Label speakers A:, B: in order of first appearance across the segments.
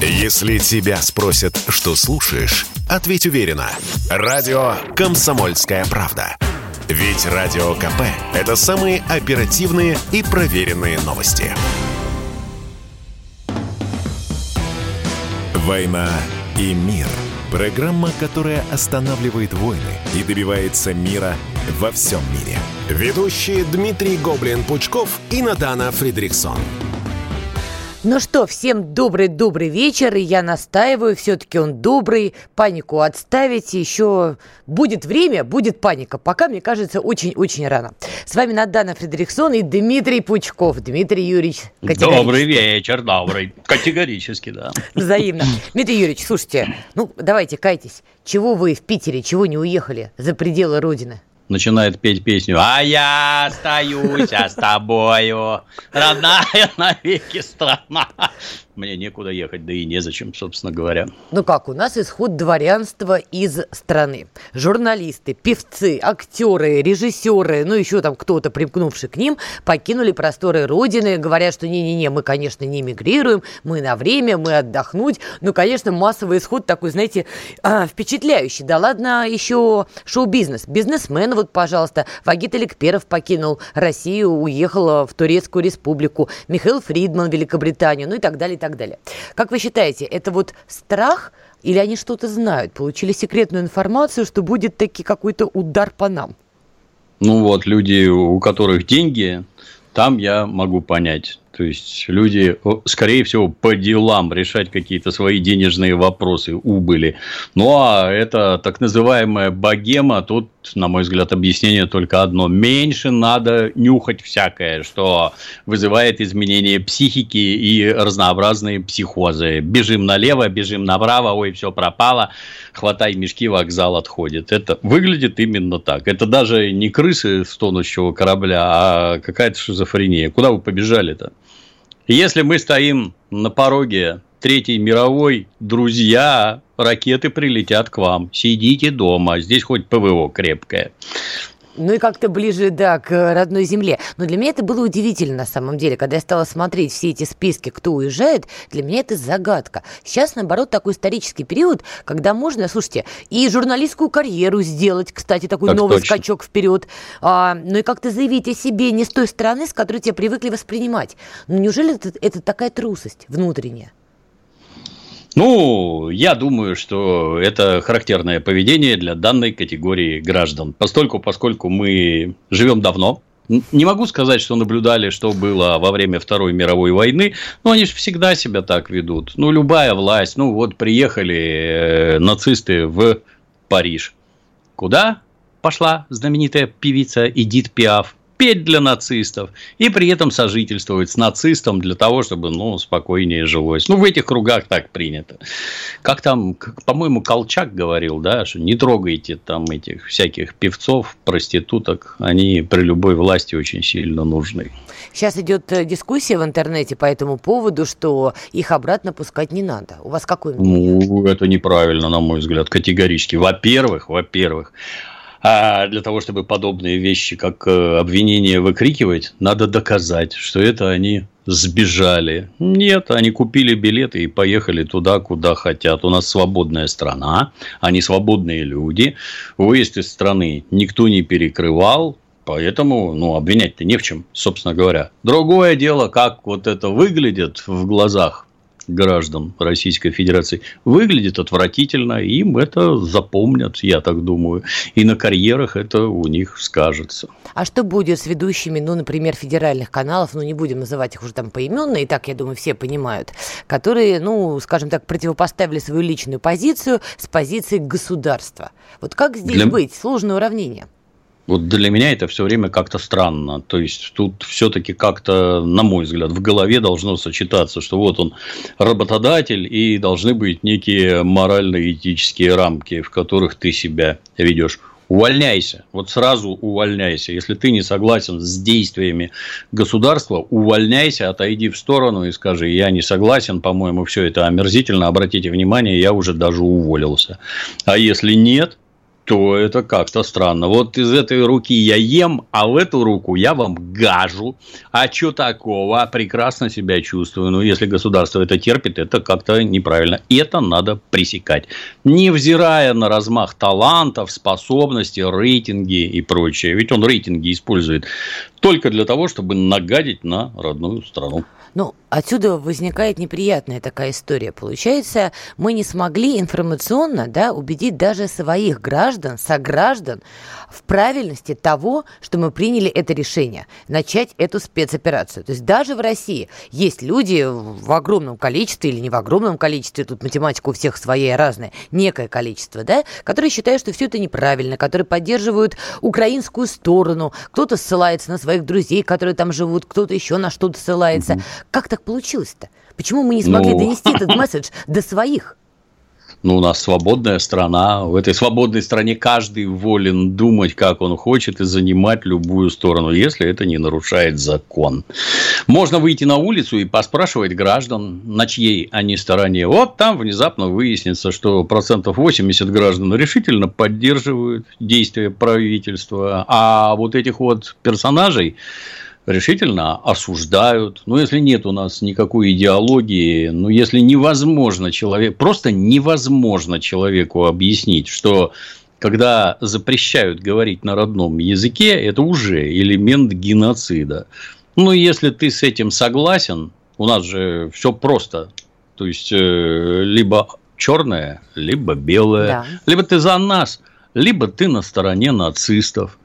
A: Если тебя спросят, что слушаешь, ответь уверенно. Радио «Комсомольская правда». Ведь Радио КП – это самые оперативные и проверенные новости. «Война и мир» – программа, которая останавливает войны и добивается мира во всем мире. Ведущие Дмитрий Гоблин-Пучков и Надана Фридриксон.
B: Ну что, всем добрый-добрый вечер, и я настаиваю, все-таки он добрый, панику отставить, еще будет время, будет паника, пока, мне кажется, очень-очень рано. С вами Надана Фредериксон и Дмитрий Пучков. Дмитрий Юрьевич,
C: Добрый вечер, добрый, категорически, да.
B: Взаимно. Дмитрий Юрьевич, слушайте, ну давайте кайтесь, чего вы в Питере, чего не уехали за пределы Родины?
C: Начинает петь песню «А я остаюсь с тобою, родная навеки страна». Мне некуда ехать, да и незачем, собственно говоря.
B: Ну как, у нас исход дворянства из страны. Журналисты, певцы, актеры, режиссеры, ну еще там кто-то, примкнувший к ним, покинули просторы Родины, говорят, что не-не-не, мы, конечно, не мигрируем, мы на время, мы отдохнуть. Ну, конечно, массовый исход такой, знаете, а, впечатляющий. Да ладно, еще шоу-бизнес. Бизнесмен, вот, пожалуйста, Вагит Эликперов покинул Россию, уехал в Турецкую республику, Михаил Фридман, Великобританию, ну и так далее, так далее. Как вы считаете, это вот страх или они что-то знают, получили секретную информацию, что будет таки какой-то удар по нам?
C: Ну вот, люди, у которых деньги, там я могу понять. То есть люди, скорее всего, по делам решать какие-то свои денежные вопросы, убыли. Ну а это так называемая богема, тут, на мой взгляд, объяснение только одно. Меньше надо нюхать всякое, что вызывает изменение психики и разнообразные психозы. Бежим налево, бежим направо, ой, все пропало, хватай мешки, вокзал отходит. Это выглядит именно так. Это даже не крысы с тонущего корабля, а какая-то шизофрения. Куда вы побежали-то? Если мы стоим на пороге Третьей мировой, друзья, ракеты прилетят к вам. Сидите дома, здесь хоть ПВО крепкое
B: ну и как-то ближе, да, к родной земле. Но для меня это было удивительно на самом деле, когда я стала смотреть все эти списки, кто уезжает, для меня это загадка. Сейчас, наоборот, такой исторический период, когда можно, слушайте, и журналистскую карьеру сделать, кстати, такой так новый точно. скачок вперед, а, ну и как-то заявить о себе не с той стороны, с которой тебя привыкли воспринимать. Ну неужели это, это такая трусость внутренняя?
C: Ну, я думаю, что это характерное поведение для данной категории граждан. Постольку, поскольку мы живем давно, не могу сказать, что наблюдали, что было во время Второй мировой войны, но они же всегда себя так ведут. Ну, любая власть, ну, вот приехали э, нацисты в Париж. Куда пошла знаменитая певица Эдит Пиаф? Петь для нацистов и при этом сожительствовать с нацистом для того, чтобы, ну, спокойнее жилось. Ну, в этих кругах так принято. Как там, по-моему, Колчак говорил, да, что не трогайте там этих всяких певцов, проституток, они при любой власти очень сильно нужны.
B: Сейчас идет э, дискуссия в интернете по этому поводу, что их обратно пускать не надо. У вас какой
C: мнение? Ну, это неправильно, на мой взгляд, категорически. Во-первых, во-первых, а для того, чтобы подобные вещи, как э, обвинение выкрикивать, надо доказать, что это они сбежали. Нет, они купили билеты и поехали туда, куда хотят. У нас свободная страна, они свободные люди. Выезд из страны никто не перекрывал, Поэтому, ну, обвинять-то не в чем, собственно говоря. Другое дело, как вот это выглядит в глазах граждан Российской Федерации выглядит отвратительно, им это запомнят, я так думаю, и на карьерах это у них скажется.
B: А что будет с ведущими, ну, например, федеральных каналов, ну, не будем называть их уже там поименно, и так, я думаю, все понимают, которые, ну, скажем так, противопоставили свою личную позицию с позицией государства. Вот как здесь Для... быть? Сложное уравнение.
C: Вот для меня это все время как-то странно. То есть тут все-таки как-то, на мой взгляд, в голове должно сочетаться, что вот он работодатель и должны быть некие морально-этические рамки, в которых ты себя ведешь. Увольняйся, вот сразу увольняйся. Если ты не согласен с действиями государства, увольняйся, отойди в сторону и скажи, я не согласен, по-моему, все это омерзительно, обратите внимание, я уже даже уволился. А если нет, то это как-то странно. Вот из этой руки я ем, а в эту руку я вам гажу. А что такого? Прекрасно себя чувствую. Но если государство это терпит, это как-то неправильно. Это надо пресекать. Невзирая на размах талантов, способностей, рейтинги и прочее. Ведь он рейтинги использует только для того, чтобы нагадить на родную страну.
B: Ну, отсюда возникает неприятная такая история. Получается, мы не смогли информационно да, убедить даже своих граждан, сограждан в правильности того, что мы приняли это решение, начать эту спецоперацию. То есть даже в России есть люди в огромном количестве или не в огромном количестве, тут математика у всех своей разная, некое количество, да, которые считают, что все это неправильно, которые поддерживают украинскую сторону, кто-то ссылается на своих друзей, которые там живут, кто-то еще на что-то ссылается. Угу. Как так получилось-то? Почему мы не смогли ну... донести этот месседж до своих?
C: Ну, у нас свободная страна. В этой свободной стране каждый волен думать, как он хочет, и занимать любую сторону, если это не нарушает закон. Можно выйти на улицу и поспрашивать граждан, на чьей они стороне. Вот там внезапно выяснится, что процентов 80 граждан решительно поддерживают действия правительства, а вот этих вот персонажей решительно осуждают. Ну, если нет у нас никакой идеологии, ну, если невозможно человек, просто невозможно человеку объяснить, что когда запрещают говорить на родном языке, это уже элемент геноцида. Ну, если ты с этим согласен, у нас же все просто. То есть, э, либо черное, либо белое. Да. Либо ты за нас, либо ты на стороне нацистов.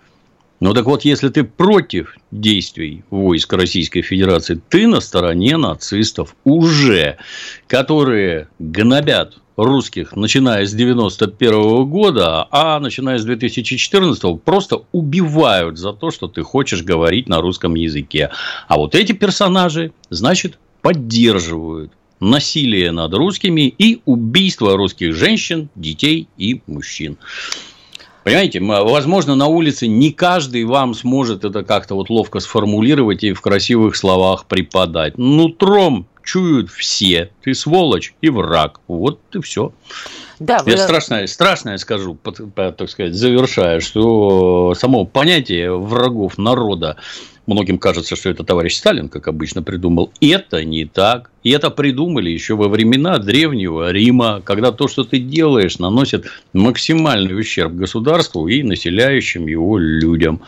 C: Ну так вот, если ты против действий войск Российской Федерации, ты на стороне нацистов уже, которые гнобят русских, начиная с 91 года, а начиная с 2014 просто убивают за то, что ты хочешь говорить на русском языке. А вот эти персонажи, значит, поддерживают насилие над русскими и убийство русских женщин, детей и мужчин. Понимаете, возможно, на улице не каждый вам сможет это как-то вот ловко сформулировать и в красивых словах преподать. Нутром чуют все. Ты сволочь и враг. Вот и все. Да, Я вы... страшное, страшное скажу, так сказать, завершая, что само понятие врагов народа Многим кажется, что это товарищ Сталин, как обычно, придумал. Это не так. И это придумали еще во времена Древнего Рима, когда то, что ты делаешь, наносит максимальный ущерб государству и населяющим его людям.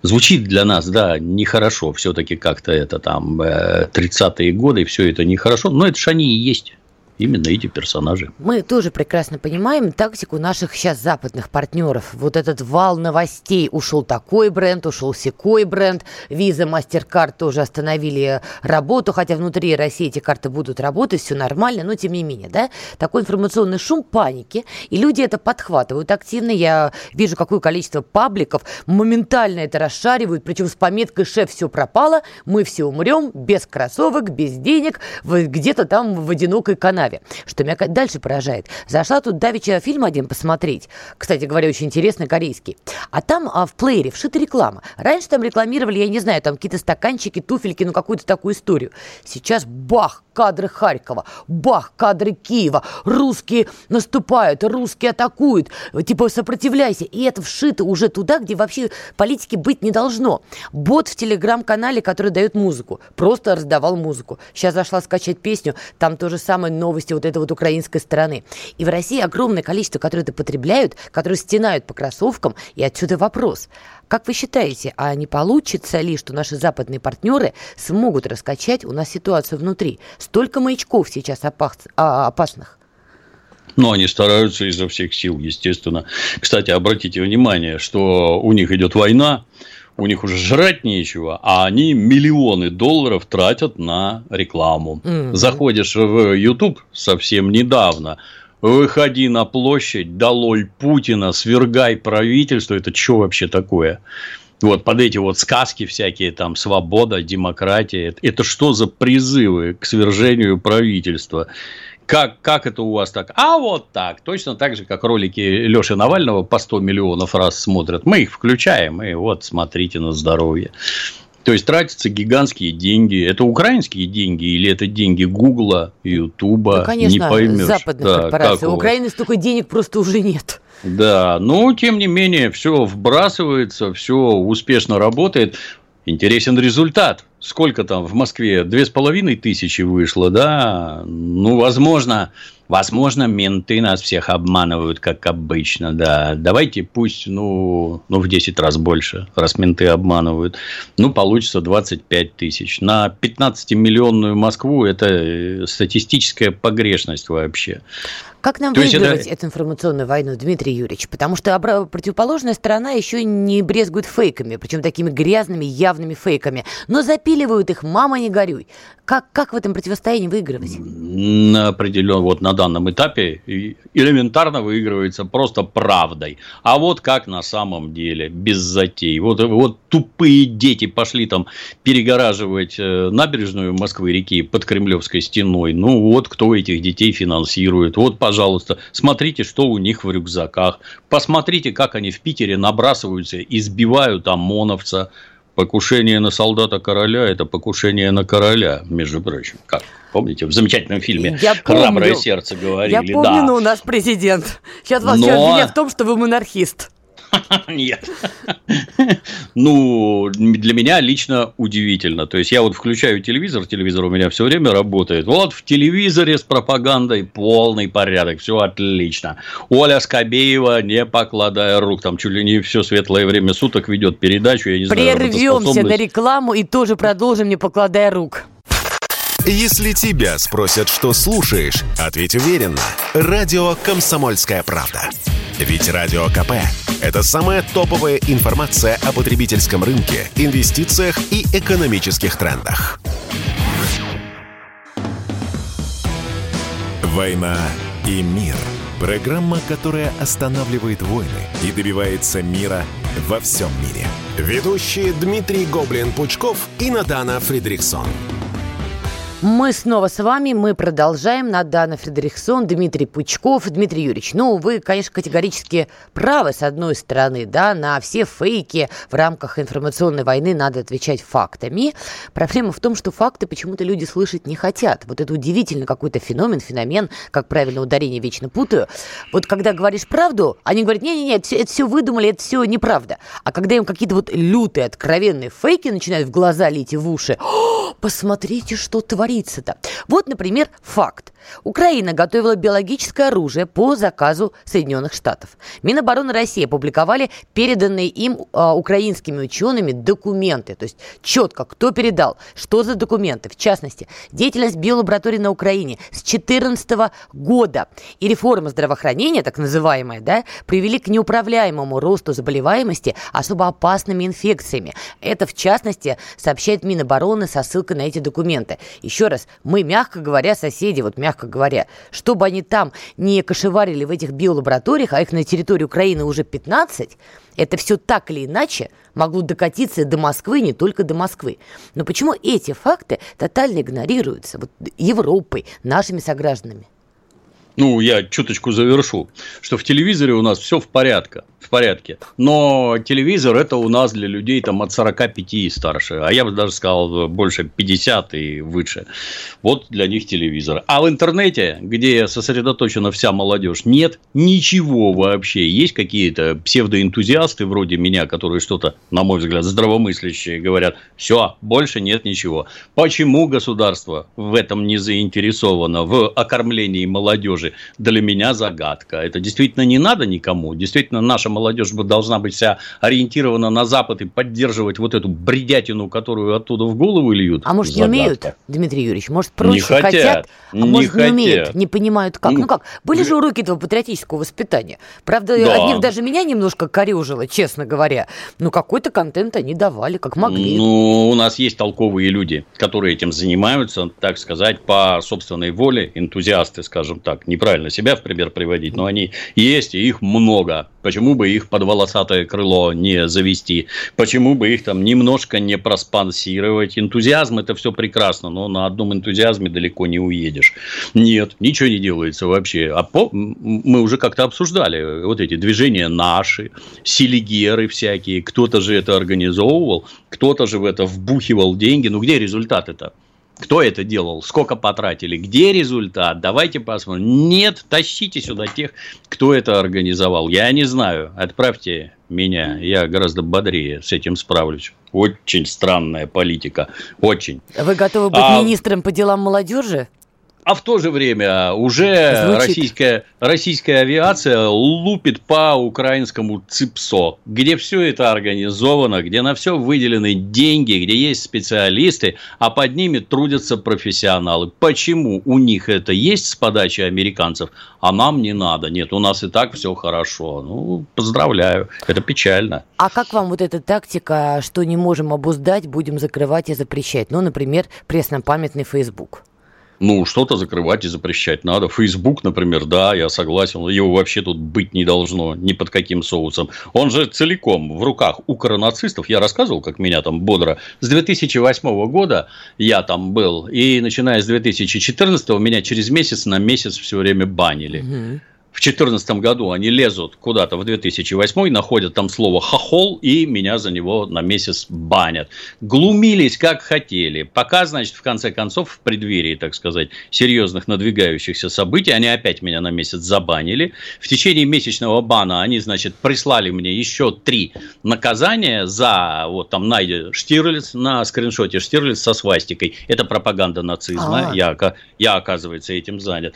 C: Звучит для нас, да, нехорошо. Все-таки как-то это там 30-е э, годы, все это нехорошо. Но это же они и есть именно эти персонажи.
B: Мы тоже прекрасно понимаем тактику наших сейчас западных партнеров. Вот этот вал новостей. Ушел такой бренд, ушел секой бренд. Виза, MasterCard тоже остановили работу, хотя внутри России эти карты будут работать, все нормально, но тем не менее, да, такой информационный шум паники, и люди это подхватывают активно. Я вижу, какое количество пабликов моментально это расшаривают, причем с пометкой «Шеф, все пропало, мы все умрем, без кроссовок, без денег, где-то там в одинокой канаве» Славе. Что меня дальше поражает. Зашла тут давеча фильм один посмотреть. Кстати говоря, очень интересный, корейский. А там а, в плеере вшита реклама. Раньше там рекламировали, я не знаю, там какие-то стаканчики, туфельки, ну какую-то такую историю. Сейчас бах, кадры Харькова, бах, кадры Киева. Русские наступают, русские атакуют. Типа сопротивляйся. И это вшито уже туда, где вообще политики быть не должно. Бот в телеграм-канале, который дает музыку. Просто раздавал музыку. Сейчас зашла скачать песню, там то же самое новости вот этой вот украинской стороны. И в России огромное количество, которые это потребляют, которые стенают по кроссовкам. И отсюда вопрос. Как вы считаете, а не получится ли, что наши западные партнеры смогут раскачать у нас ситуацию внутри? Столько маячков сейчас а, опасных.
C: Но они стараются изо всех сил, естественно. Кстати, обратите внимание, что у них идет война, у них уже жрать нечего, а они миллионы долларов тратят на рекламу. Mm-hmm. Заходишь в YouTube совсем недавно, выходи на площадь, долой Путина, свергай правительство. Это что вообще такое? Вот под эти вот сказки всякие, там, свобода, демократия. Это что за призывы к свержению правительства? Как, как это у вас так? А вот так. Точно так же, как ролики Леши Навального по 100 миллионов раз смотрят. Мы их включаем, и вот смотрите на здоровье. То есть тратятся гигантские деньги. Это украинские деньги или это деньги Гугла, Ютуба?
B: Ну, конечно,
C: не поймешь.
B: западных да, корпораций. У Украины столько денег просто уже нет.
C: Да, но тем не менее все вбрасывается, все успешно работает. Интересен результат. Сколько там в Москве? Две с половиной тысячи вышло, да? Ну, возможно, возможно, менты нас всех обманывают, как обычно, да. Давайте пусть, ну, ну, в 10 раз больше, раз менты обманывают. Ну, получится 25 тысяч. На 15-миллионную Москву это э, статистическая погрешность вообще.
B: Как нам То выигрывать это... эту информационную войну, Дмитрий Юрьевич? Потому что противоположная сторона еще не брезгует фейками, причем такими грязными, явными фейками, но запиливают их, мама не горюй. Как, как в этом противостоянии выигрывать?
C: На определенном, вот на данном этапе элементарно выигрывается просто правдой. А вот как на самом деле, без затей. Вот, вот тупые дети пошли там перегораживать э, набережную Москвы-реки под Кремлевской стеной. Ну вот кто этих детей финансирует. Вот, пожалуйста, смотрите, что у них в рюкзаках. Посмотрите, как они в Питере набрасываются, избивают ОМОНовца. Покушение на солдата короля – это покушение на короля, между прочим. Как? Помните, в замечательном фильме
B: я
C: «Храброе сердце» говорили.
B: Я помню, да. но у нас президент. Сейчас вас но... обвинят в том, что вы монархист.
C: Нет. Ну, для меня лично удивительно. То есть, я вот включаю телевизор, телевизор у меня все время работает. Вот в телевизоре с пропагандой полный порядок, все отлично. Оля Скобеева, не покладая рук, там чуть ли не все светлое время суток ведет передачу, я не
B: знаю. Прервемся на рекламу и тоже продолжим, не покладая рук.
A: Если тебя спросят, что слушаешь, ответь уверенно. Радио «Комсомольская правда». Ведь Радио КП – это самая топовая информация о потребительском рынке, инвестициях и экономических трендах. «Война и мир» – программа, которая останавливает войны и добивается мира во всем мире. Ведущие Дмитрий Гоблин-Пучков и Надана Фридриксон –
B: мы снова с вами, мы продолжаем. Надана Фредериксон, Дмитрий Пучков. Дмитрий Юрьевич, ну, вы, конечно, категорически правы, с одной стороны, да, на все фейки в рамках информационной войны надо отвечать фактами. Проблема в том, что факты почему-то люди слышать не хотят. Вот это удивительно какой-то феномен, феномен, как правильно ударение вечно путаю. Вот когда говоришь правду, они говорят, не-не-не, это, это все выдумали, это все неправда. А когда им какие-то вот лютые, откровенные фейки начинают в глаза лить и в уши, посмотрите, что творится творится-то? Вот, например, факт. Украина готовила биологическое оружие по заказу Соединенных Штатов. Минобороны России опубликовали переданные им э, украинскими учеными документы. То есть четко, кто передал, что за документы. В частности, деятельность биолаборатории на Украине с 2014 года и реформа здравоохранения, так называемая, да, привели к неуправляемому росту заболеваемости особо опасными инфекциями. Это, в частности, сообщает Минобороны со ссылкой на эти документы. Еще раз, мы, мягко говоря, соседи, вот мягко говоря, чтобы они там не кошеварили в этих биолабораториях, а их на территории Украины уже 15, это все так или иначе могло докатиться до Москвы, не только до Москвы. Но почему эти факты тотально игнорируются вот, Европой, нашими согражданами?
C: Ну, я чуточку завершу, что в телевизоре у нас все в порядке в порядке. Но телевизор это у нас для людей там от 45 и старше. А я бы даже сказал больше 50 и выше. Вот для них телевизор. А в интернете, где сосредоточена вся молодежь, нет ничего вообще. Есть какие-то псевдоэнтузиасты вроде меня, которые что-то, на мой взгляд, здравомыслящие говорят, все, больше нет ничего. Почему государство в этом не заинтересовано, в окормлении молодежи? Для меня загадка. Это действительно не надо никому. Действительно, наша молодежь должна быть вся ориентирована на Запад и поддерживать вот эту бредятину, которую оттуда в голову льют.
B: А может, Загадка. не умеют, Дмитрий Юрьевич? Может, проще не хотят, хотят а не может, хотят. не умеют, не понимают как. Ну, ну как, были же уроки этого патриотического воспитания. Правда, да. от них даже меня немножко корежило, честно говоря. Но какой-то контент они давали, как могли.
C: Ну, у нас есть толковые люди, которые этим занимаются, так сказать, по собственной воле, энтузиасты, скажем так, не, неправильно себя в пример приводить, но они есть, и их много. Почему бы их под волосатое крыло не завести? Почему бы их там немножко не проспонсировать? Энтузиазм – это все прекрасно, но на одном энтузиазме далеко не уедешь. Нет, ничего не делается вообще. А по... мы уже как-то обсуждали вот эти движения наши, селигеры всякие. Кто-то же это организовывал, кто-то же в это вбухивал деньги. Ну, где результат это? Кто это делал? Сколько потратили? Где результат? Давайте посмотрим. Нет, тащите сюда тех, кто это организовал. Я не знаю. Отправьте меня. Я гораздо бодрее с этим справлюсь. Очень странная политика. Очень.
B: Вы готовы быть а... министром по делам молодежи?
C: А в то же время уже российская, российская авиация лупит по украинскому ЦИПСО, где все это организовано, где на все выделены деньги, где есть специалисты, а под ними трудятся профессионалы. Почему у них это есть с подачи американцев, а нам не надо? Нет, у нас и так все хорошо. Ну, поздравляю, это печально.
B: А как вам вот эта тактика, что не можем обуздать, будем закрывать и запрещать? Ну, например, преснопамятный Facebook.
C: Ну, что-то закрывать и запрещать надо. Фейсбук, например, да, я согласен. Его вообще тут быть не должно ни под каким соусом. Он же целиком в руках у коронацистов. Я рассказывал, как меня там бодро. С 2008 года я там был. И начиная с 2014 меня через месяц на месяц все время банили. Угу в 2014 году они лезут куда-то в 2008, находят там слово «хохол» и меня за него на месяц банят. Глумились как хотели. Пока, значит, в конце концов, в преддверии, так сказать, серьезных надвигающихся событий, они опять меня на месяц забанили. В течение месячного бана они, значит, прислали мне еще три наказания за, вот там, найди Штирлиц на скриншоте Штирлиц со свастикой. Это пропаганда нацизма. Я, я, оказывается, этим занят.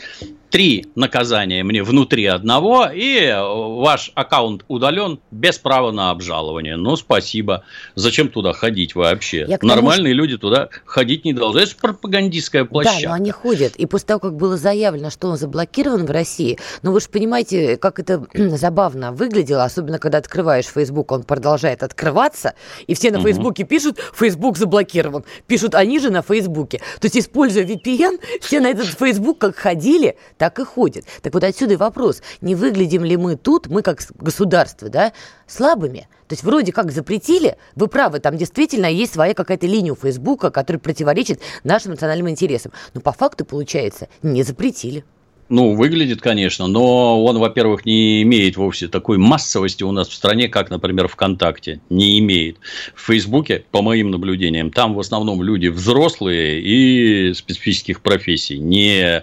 C: Три наказания мне внутри одного, и ваш аккаунт удален без права на обжалование. Ну, спасибо. Зачем туда ходить вообще? Я Нормальные тому... люди туда ходить не должны. Это пропагандистская площадка.
B: Да, но они ходят. И после того, как было заявлено, что он заблокирован в России, ну, вы же понимаете, как это забавно выглядело, особенно когда открываешь Facebook, он продолжает открываться, и все на угу. Фейсбуке пишут, Facebook заблокирован. Пишут они же на Фейсбуке. То есть, используя VPN, все на этот Facebook как ходили, так и ходят. Так вот отсюда и вопрос не выглядим ли мы тут, мы как государство, да, слабыми? То есть вроде как запретили, вы правы, там действительно есть своя какая-то линия у Фейсбука, которая противоречит нашим национальным интересам. Но по факту, получается, не запретили.
C: Ну, выглядит, конечно, но он, во-первых, не имеет вовсе такой массовости у нас в стране, как, например, ВКонтакте. Не имеет. В Фейсбуке, по моим наблюдениям, там в основном люди взрослые и специфических профессий, не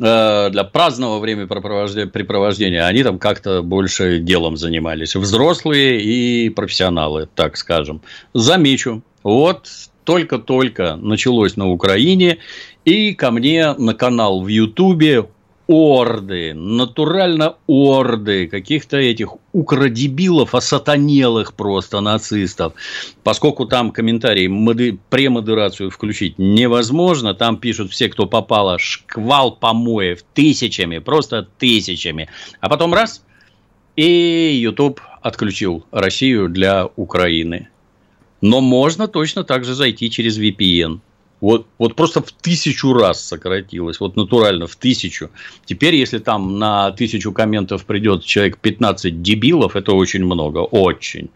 C: для праздного времяпрепровождения, они там как-то больше делом занимались. Взрослые и профессионалы, так скажем. Замечу, вот только-только началось на Украине, и ко мне на канал в Ютубе орды, натурально орды каких-то этих укродебилов, осатанелых просто нацистов. Поскольку там комментарии, моды, премодерацию включить невозможно, там пишут все, кто попало, шквал помоев тысячами, просто тысячами. А потом раз, и YouTube отключил Россию для Украины. Но можно точно так же зайти через VPN. Вот, вот просто в тысячу раз сократилось, вот натурально в тысячу. Теперь, если там на тысячу комментов придет человек 15 дебилов, это очень много, очень.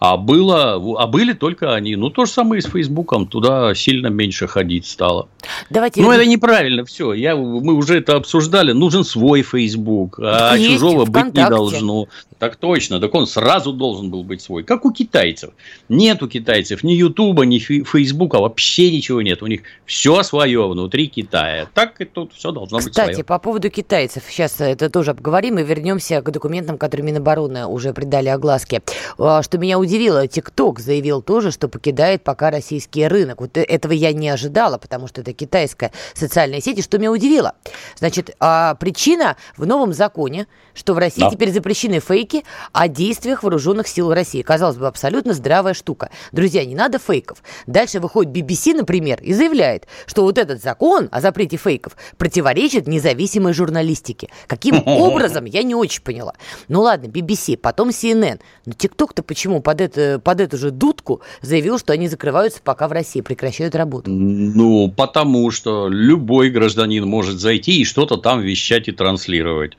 C: А, было, а были только они. Ну, то же самое и с Фейсбуком. Туда сильно меньше ходить стало. Давайте... Ну, это неправильно все. Я, мы уже это обсуждали. Нужен свой Фейсбук, а Есть чужого быть не должно. Так точно. Так он сразу должен был быть свой. Как у китайцев. Нет у китайцев ни Ютуба, ни Фейсбука. Вообще ничего нет. У них все свое внутри Китая. Так и тут все должно
B: Кстати,
C: быть свое.
B: Кстати, по поводу китайцев. Сейчас это тоже обговорим и вернемся к документам, которые Минобороны уже придали огласке. А, что меня удивило удивило. ТикТок заявил тоже, что покидает пока российский рынок. Вот этого я не ожидала, потому что это китайская социальная сеть. И что меня удивило? Значит, а, причина в новом законе, что в России да. теперь запрещены фейки о действиях вооруженных сил России. Казалось бы, абсолютно здравая штука. Друзья, не надо фейков. Дальше выходит BBC, например, и заявляет, что вот этот закон о запрете фейков противоречит независимой журналистике. Каким образом, я не очень поняла. Ну ладно, BBC, потом CNN. Но ТикТок-то почему под под, это, под эту же дудку заявил, что они закрываются пока в России, прекращают работу.
C: Ну, потому что любой гражданин может зайти и что-то там вещать и транслировать.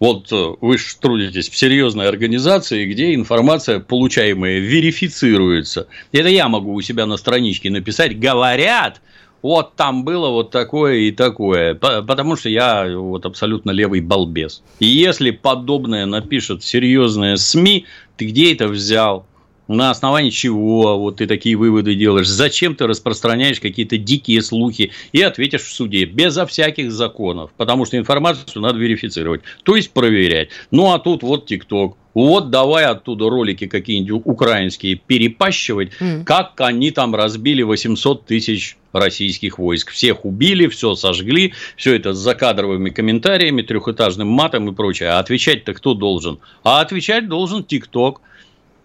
C: Вот э, вы же трудитесь в серьезной организации, где информация, получаемая, верифицируется. Это я могу у себя на страничке написать, говорят, вот там было вот такое и такое, потому что я вот абсолютно левый балбес. И если подобное напишут серьезные СМИ, ты где это взял? На основании чего вот ты такие выводы делаешь? Зачем ты распространяешь какие-то дикие слухи и ответишь в суде безо всяких законов? Потому что информацию надо верифицировать, то есть проверять. Ну а тут вот ТикТок. Вот давай оттуда ролики какие-нибудь украинские перепащивать, mm. как они там разбили 800 тысяч российских войск. Всех убили, все сожгли, все это с закадровыми комментариями, трехэтажным матом и прочее. А отвечать-то кто должен? А отвечать должен ТикТок.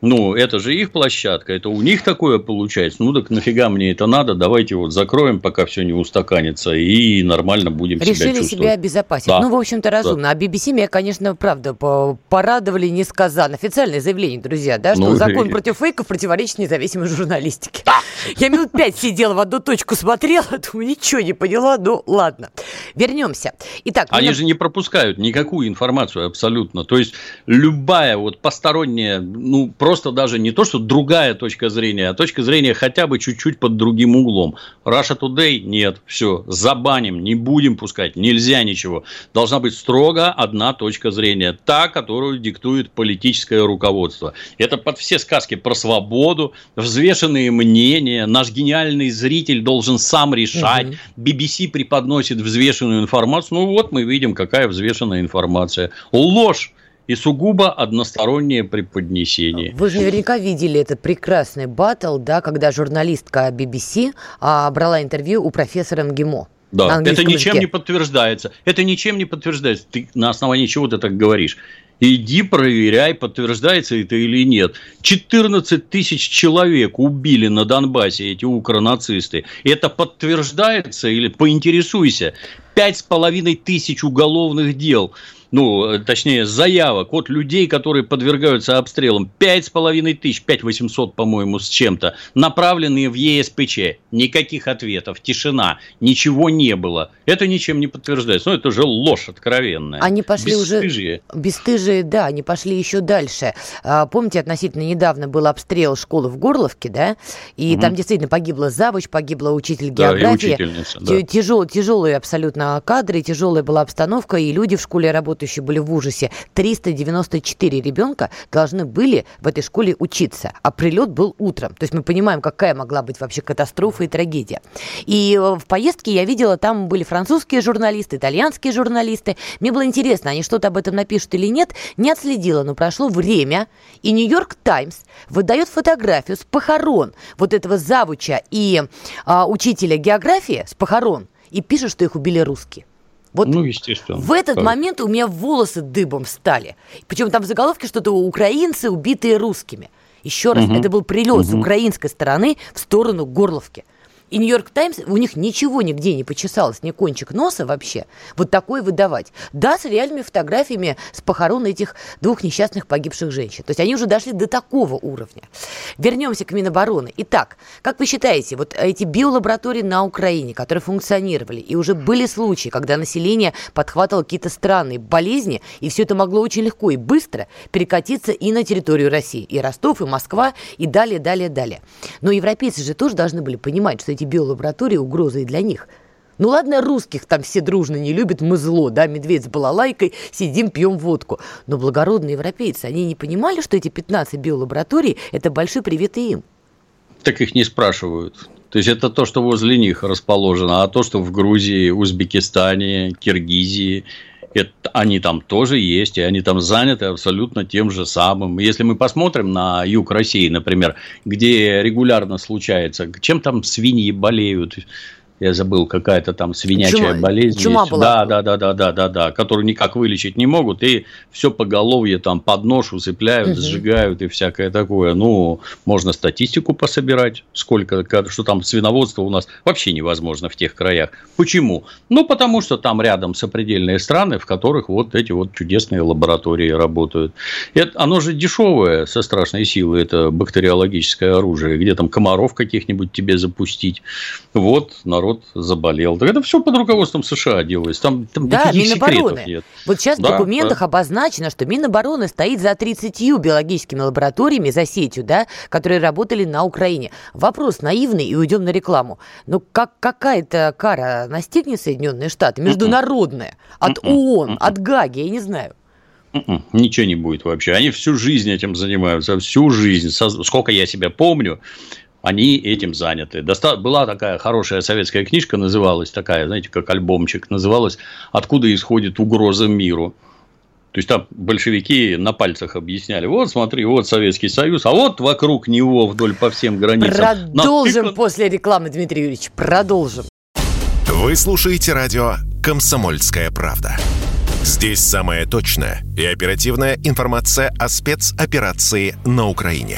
C: Ну, это же их площадка, это у них такое получается. Ну, так нафига мне это надо? Давайте вот закроем, пока все не устаканится, и нормально будем
B: Решили
C: себя чувствовать.
B: себя обезопасить. Да. Ну, в общем-то, разумно. Да. А BBC меня, конечно, правда, порадовали несказанно. Официальное заявление, друзья, да, что ну, закон и... против фейков противоречит независимой журналистике. Да. Я минут пять сидела в одну точку, смотрела, думаю, ничего не поняла, ну, ладно. Вернемся. Итак,
C: Они нам... же не пропускают никакую информацию абсолютно. То есть, любая вот посторонняя, ну, просто просто даже не то, что другая точка зрения, а точка зрения хотя бы чуть-чуть под другим углом. Russia Today нет, все, забаним, не будем пускать, нельзя ничего. Должна быть строго одна точка зрения, та, которую диктует политическое руководство. Это под все сказки про свободу, взвешенные мнения, наш гениальный зритель должен сам решать. Угу. BBC преподносит взвешенную информацию. Ну вот мы видим, какая взвешенная информация. Ложь и сугубо одностороннее преподнесение.
B: Вы же наверняка видели этот прекрасный батл, да, когда журналистка BBC а, брала интервью у профессора МГИМО.
C: Да, это ничем языке. не подтверждается. Это ничем не подтверждается. Ты на основании чего ты так говоришь? Иди проверяй, подтверждается это или нет. 14 тысяч человек убили на Донбассе эти укронацисты. Это подтверждается или поинтересуйся. Пять с половиной тысяч уголовных дел ну, точнее, заявок от людей, которые подвергаются обстрелам, 5,5 тысяч, 5 800, по-моему, с чем-то, направленные в ЕСПЧ. Никаких ответов, тишина, ничего не было. Это ничем не подтверждается. Ну, это же ложь откровенная.
B: Они пошли бесстыжие. уже... Бесстыжие, да, они пошли еще дальше. А, помните, относительно недавно был обстрел школы в Горловке, да? И угу. там действительно погибла завуч, погибла учитель географии. Да, и учительница, да. Тяжел, тяжелые абсолютно кадры, тяжелая была обстановка, и люди в школе работают работающие были в ужасе. 394 ребенка должны были в этой школе учиться, а прилет был утром. То есть мы понимаем, какая могла быть вообще катастрофа и трагедия. И э, в поездке я видела, там были французские журналисты, итальянские журналисты. Мне было интересно, они что-то об этом напишут или нет. Не отследила, но прошло время, и Нью-Йорк Таймс выдает фотографию с похорон вот этого завуча и а, учителя географии с похорон и пишет, что их убили русские. Вот ну, естественно. В этот так. момент у меня волосы дыбом стали. Причем там в заголовке что-то украинцы, убитые русскими. Еще раз, угу. это был прилет угу. с украинской стороны в сторону Горловки. И Нью-Йорк Таймс, у них ничего нигде не почесалось, ни кончик носа вообще, вот такой выдавать. Да, с реальными фотографиями с похорон этих двух несчастных погибших женщин. То есть они уже дошли до такого уровня. Вернемся к Минобороны. Итак, как вы считаете, вот эти биолаборатории на Украине, которые функционировали, и уже были случаи, когда население подхватывало какие-то странные болезни, и все это могло очень легко и быстро перекатиться и на территорию России. И Ростов, и Москва, и далее, далее, далее. Но европейцы же тоже должны были понимать, что эти эти биолаборатории угрозой для них. Ну ладно, русских там все дружно не любят, мы зло, да, медведь с балалайкой, сидим, пьем водку. Но благородные европейцы, они не понимали, что эти 15 биолабораторий – это большой привет и им.
C: Так их не спрашивают. То есть это то, что возле них расположено, а то, что в Грузии, Узбекистане, Киргизии, это, они там тоже есть, и они там заняты абсолютно тем же самым. Если мы посмотрим на юг России, например, где регулярно случается, чем там свиньи болеют, я забыл, какая-то там свинячая чума, болезнь.
B: Чума
C: есть.
B: была.
C: Да, да, да, да, да, да, да, которую никак вылечить не могут, и все поголовье там под нож усыпляют, угу. сжигают и всякое такое. Ну, можно статистику пособирать, сколько, что там свиноводство у нас вообще невозможно в тех краях. Почему? Ну, потому что там рядом сопредельные страны, в которых вот эти вот чудесные лаборатории работают. Это, оно же дешевое со страшной силой, это бактериологическое оружие, где там комаров каких-нибудь тебе запустить. Вот, народ заболел. Так это все под руководством США делается. Там, там
B: да, Минобороны. Нет. Вот сейчас да, в документах да. обозначено, что Минобороны стоит за 30 биологическими лабораториями, за сетью, да, которые работали на Украине. Вопрос наивный, и уйдем на рекламу. Но как какая-то кара настигнет Соединенные Штаты, международная, от ООН, от Гаги, я не знаю.
C: Ничего не будет вообще. Они всю жизнь этим занимаются, всю жизнь. Сколько я себя помню, они этим заняты. Доста... Была такая хорошая советская книжка, называлась такая, знаете, как альбомчик, называлась «Откуда исходит угроза миру». То есть там большевики на пальцах объясняли, вот смотри, вот Советский Союз, а вот вокруг него вдоль по всем границам.
B: Продолжим Натыкан... после рекламы, Дмитрий Юрьевич, продолжим.
A: Вы слушаете радио «Комсомольская правда». Здесь самая точная и оперативная информация о спецоперации на Украине.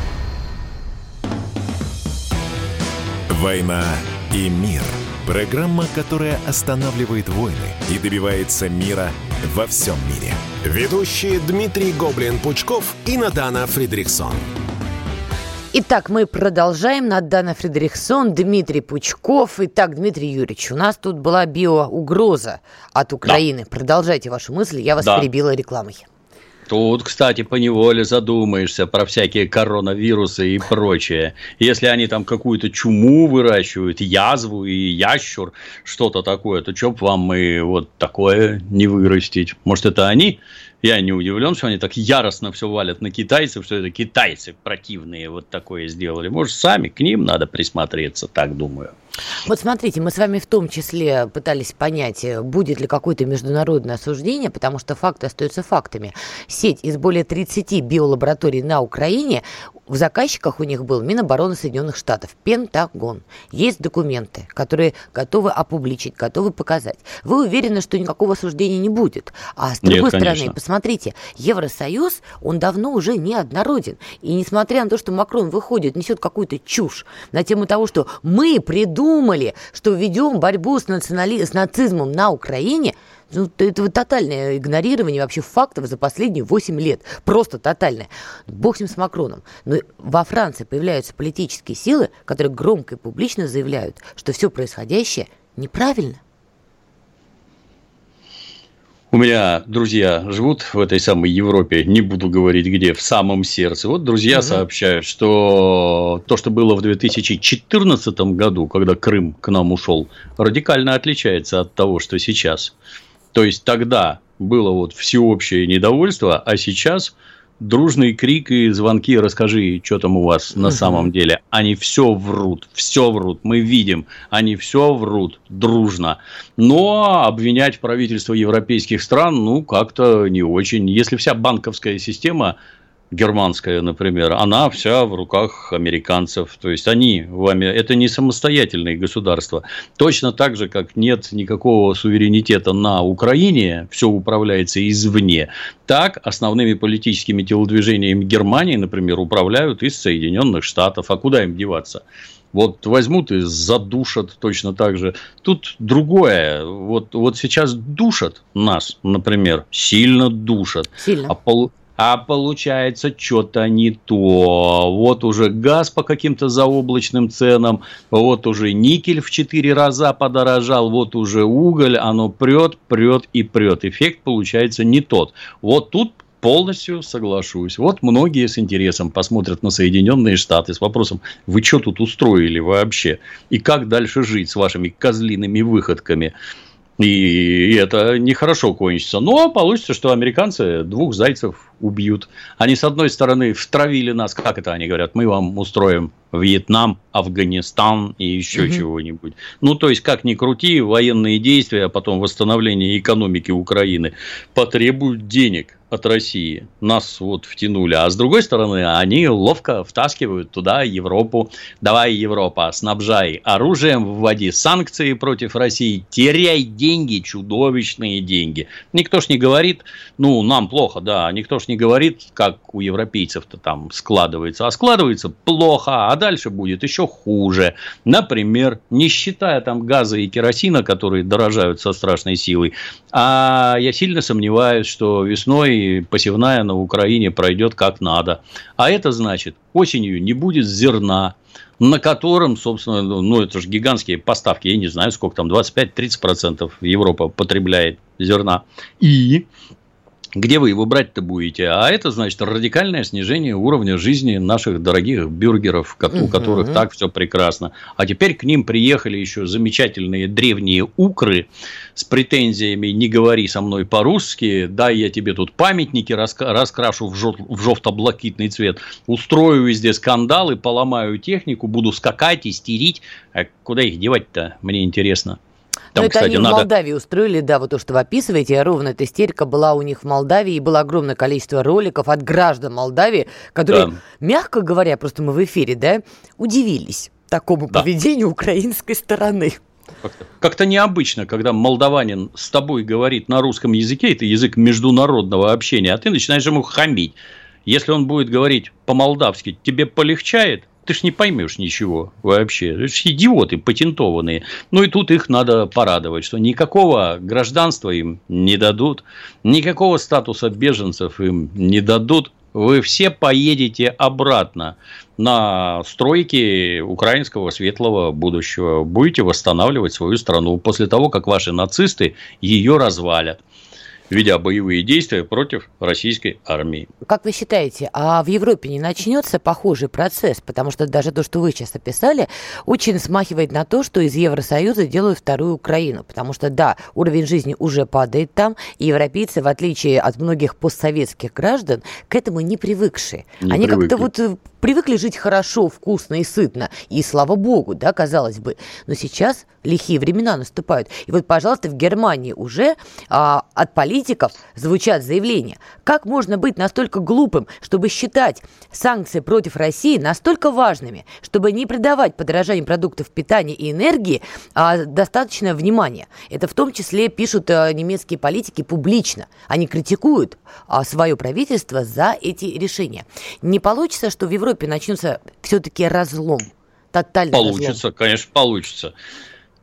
A: «Война и мир» – программа, которая останавливает войны и добивается мира во всем мире. Ведущие Дмитрий Гоблин-Пучков и Надана Фридрихсон.
B: Итак, мы продолжаем. Надана Фредериксон, Дмитрий Пучков. Итак, Дмитрий Юрьевич, у нас тут была биоугроза от Украины. Да. Продолжайте ваши мысли, я вас да. перебила рекламой.
C: Тут, кстати, поневоле задумаешься про всякие коронавирусы и прочее. Если они там какую-то чуму выращивают, язву и ящур, что-то такое, то что б вам и вот такое не вырастить? Может, это они? Я не удивлен, что они так яростно все валят на китайцев, что это китайцы противные вот такое сделали. Может, сами к ним надо присмотреться, так думаю.
B: Вот смотрите, мы с вами в том числе пытались понять, э, будет ли какое-то международное осуждение, потому что факты остаются фактами. Сеть из более 30 биолабораторий на Украине, в заказчиках у них был Минобороны Соединенных Штатов, Пентагон. Есть документы, которые готовы опубличить, готовы показать. Вы уверены, что никакого осуждения не будет? А с другой Нет, стороны, посмотрите, Евросоюз, он давно уже не однороден. И несмотря на то, что Макрон выходит, несет какую-то чушь на тему того, что мы придумали думали, что ведем борьбу с, национали... с нацизмом на Украине, ну, это тотальное игнорирование вообще фактов за последние 8 лет. Просто тотальное. Бог с ним с Макроном. Но во Франции появляются политические силы, которые громко и публично заявляют, что все происходящее неправильно.
C: У меня друзья живут в этой самой Европе, не буду говорить где, в самом сердце. Вот друзья угу. сообщают, что то, что было в 2014 году, когда Крым к нам ушел, радикально отличается от того, что сейчас. То есть тогда было вот всеобщее недовольство, а сейчас дружный крик и звонки, расскажи, что там у вас на самом деле. Они все врут, все врут, мы видим, они все врут дружно. Но обвинять правительство европейских стран, ну, как-то не очень. Если вся банковская система германская, например, она вся в руках американцев. То есть они вами, это не самостоятельные государства. Точно так же, как нет никакого суверенитета на Украине, все управляется извне, так основными политическими телодвижениями Германии, например, управляют из Соединенных Штатов. А куда им деваться? Вот возьмут и задушат точно так же. Тут другое. Вот, вот сейчас душат нас, например, сильно душат.
B: Сильно.
C: А, пол, а получается что-то не то. Вот уже газ по каким-то заоблачным ценам, вот уже никель в 4 раза подорожал, вот уже уголь, оно прет, прет и прет. Эффект получается не тот. Вот тут полностью соглашусь. Вот многие с интересом посмотрят на Соединенные Штаты с вопросом, вы что тут устроили вообще? И как дальше жить с вашими козлиными выходками? И это нехорошо кончится. Но получится, что американцы двух зайцев убьют. Они, с одной стороны, втравили нас, как это они говорят, мы вам устроим Вьетнам, Афганистан и еще угу. чего-нибудь. Ну, то есть, как ни крути, военные действия, а потом восстановление экономики Украины потребуют денег от России. Нас вот втянули. А с другой стороны, они ловко втаскивают туда Европу. Давай, Европа, снабжай оружием, вводи санкции против России, теряй деньги, чудовищные деньги. Никто ж не говорит, ну, нам плохо, да, никто ж не говорит, как у европейцев-то там складывается. А складывается плохо, а дальше будет еще хуже. Например, не считая там газа и керосина, которые дорожают со страшной силой, а я сильно сомневаюсь, что весной посевная на Украине пройдет как надо. А это значит, осенью не будет зерна, на котором, собственно, ну, это же гигантские поставки, я не знаю, сколько там, 25-30% Европа потребляет зерна. И где вы его брать-то будете? А это значит радикальное снижение уровня жизни наших дорогих бюргеров, у которых угу. так все прекрасно. А теперь к ним приехали еще замечательные древние укры с претензиями «не говори со мной по-русски», «дай я тебе тут памятники раскрашу в, жел- в жовто-блакитный цвет, устрою везде скандалы, поломаю технику, буду скакать, истерить». А куда их девать-то, мне интересно.
B: Там, Но это кстати, они надо... в Молдавии устроили, да, вот то, что вы описываете, ровно эта истерика была у них в Молдавии, и было огромное количество роликов от граждан Молдавии, которые, да. мягко говоря, просто мы в эфире, да, удивились такому да. поведению украинской стороны.
C: Как-то, необычно, когда молдаванин с тобой говорит на русском языке, это язык международного общения, а ты начинаешь ему хамить. Если он будет говорить по-молдавски, тебе полегчает, ты ж не поймешь ничего вообще. Это ж идиоты патентованные. Ну и тут их надо порадовать, что никакого гражданства им не дадут, никакого статуса беженцев им не дадут. Вы все поедете обратно на стройки украинского светлого будущего. Будете восстанавливать свою страну после того, как ваши нацисты ее развалят ведя боевые действия против российской армии.
B: Как вы считаете, а в Европе не начнется похожий процесс? Потому что даже то, что вы сейчас описали, очень смахивает на то, что из Евросоюза делают вторую Украину. Потому что, да, уровень жизни уже падает там, и европейцы, в отличие от многих постсоветских граждан, к этому не привыкшие. Не Они как-то вот э, привыкли жить хорошо, вкусно и сытно. И слава богу, да, казалось бы. Но сейчас лихие времена наступают. И вот, пожалуйста, в Германии уже а, от политиков звучат заявления. Как можно быть настолько глупым, чтобы считать санкции против России настолько важными, чтобы не придавать подорожанию продуктов питания и энергии а, достаточно внимания? Это в том числе пишут а, немецкие политики публично. Они критикуют а, свое правительство за эти решения. Не получится, что в Европе Европе начнется все-таки разлом. Тотальный
C: получится,
B: разлом.
C: конечно, получится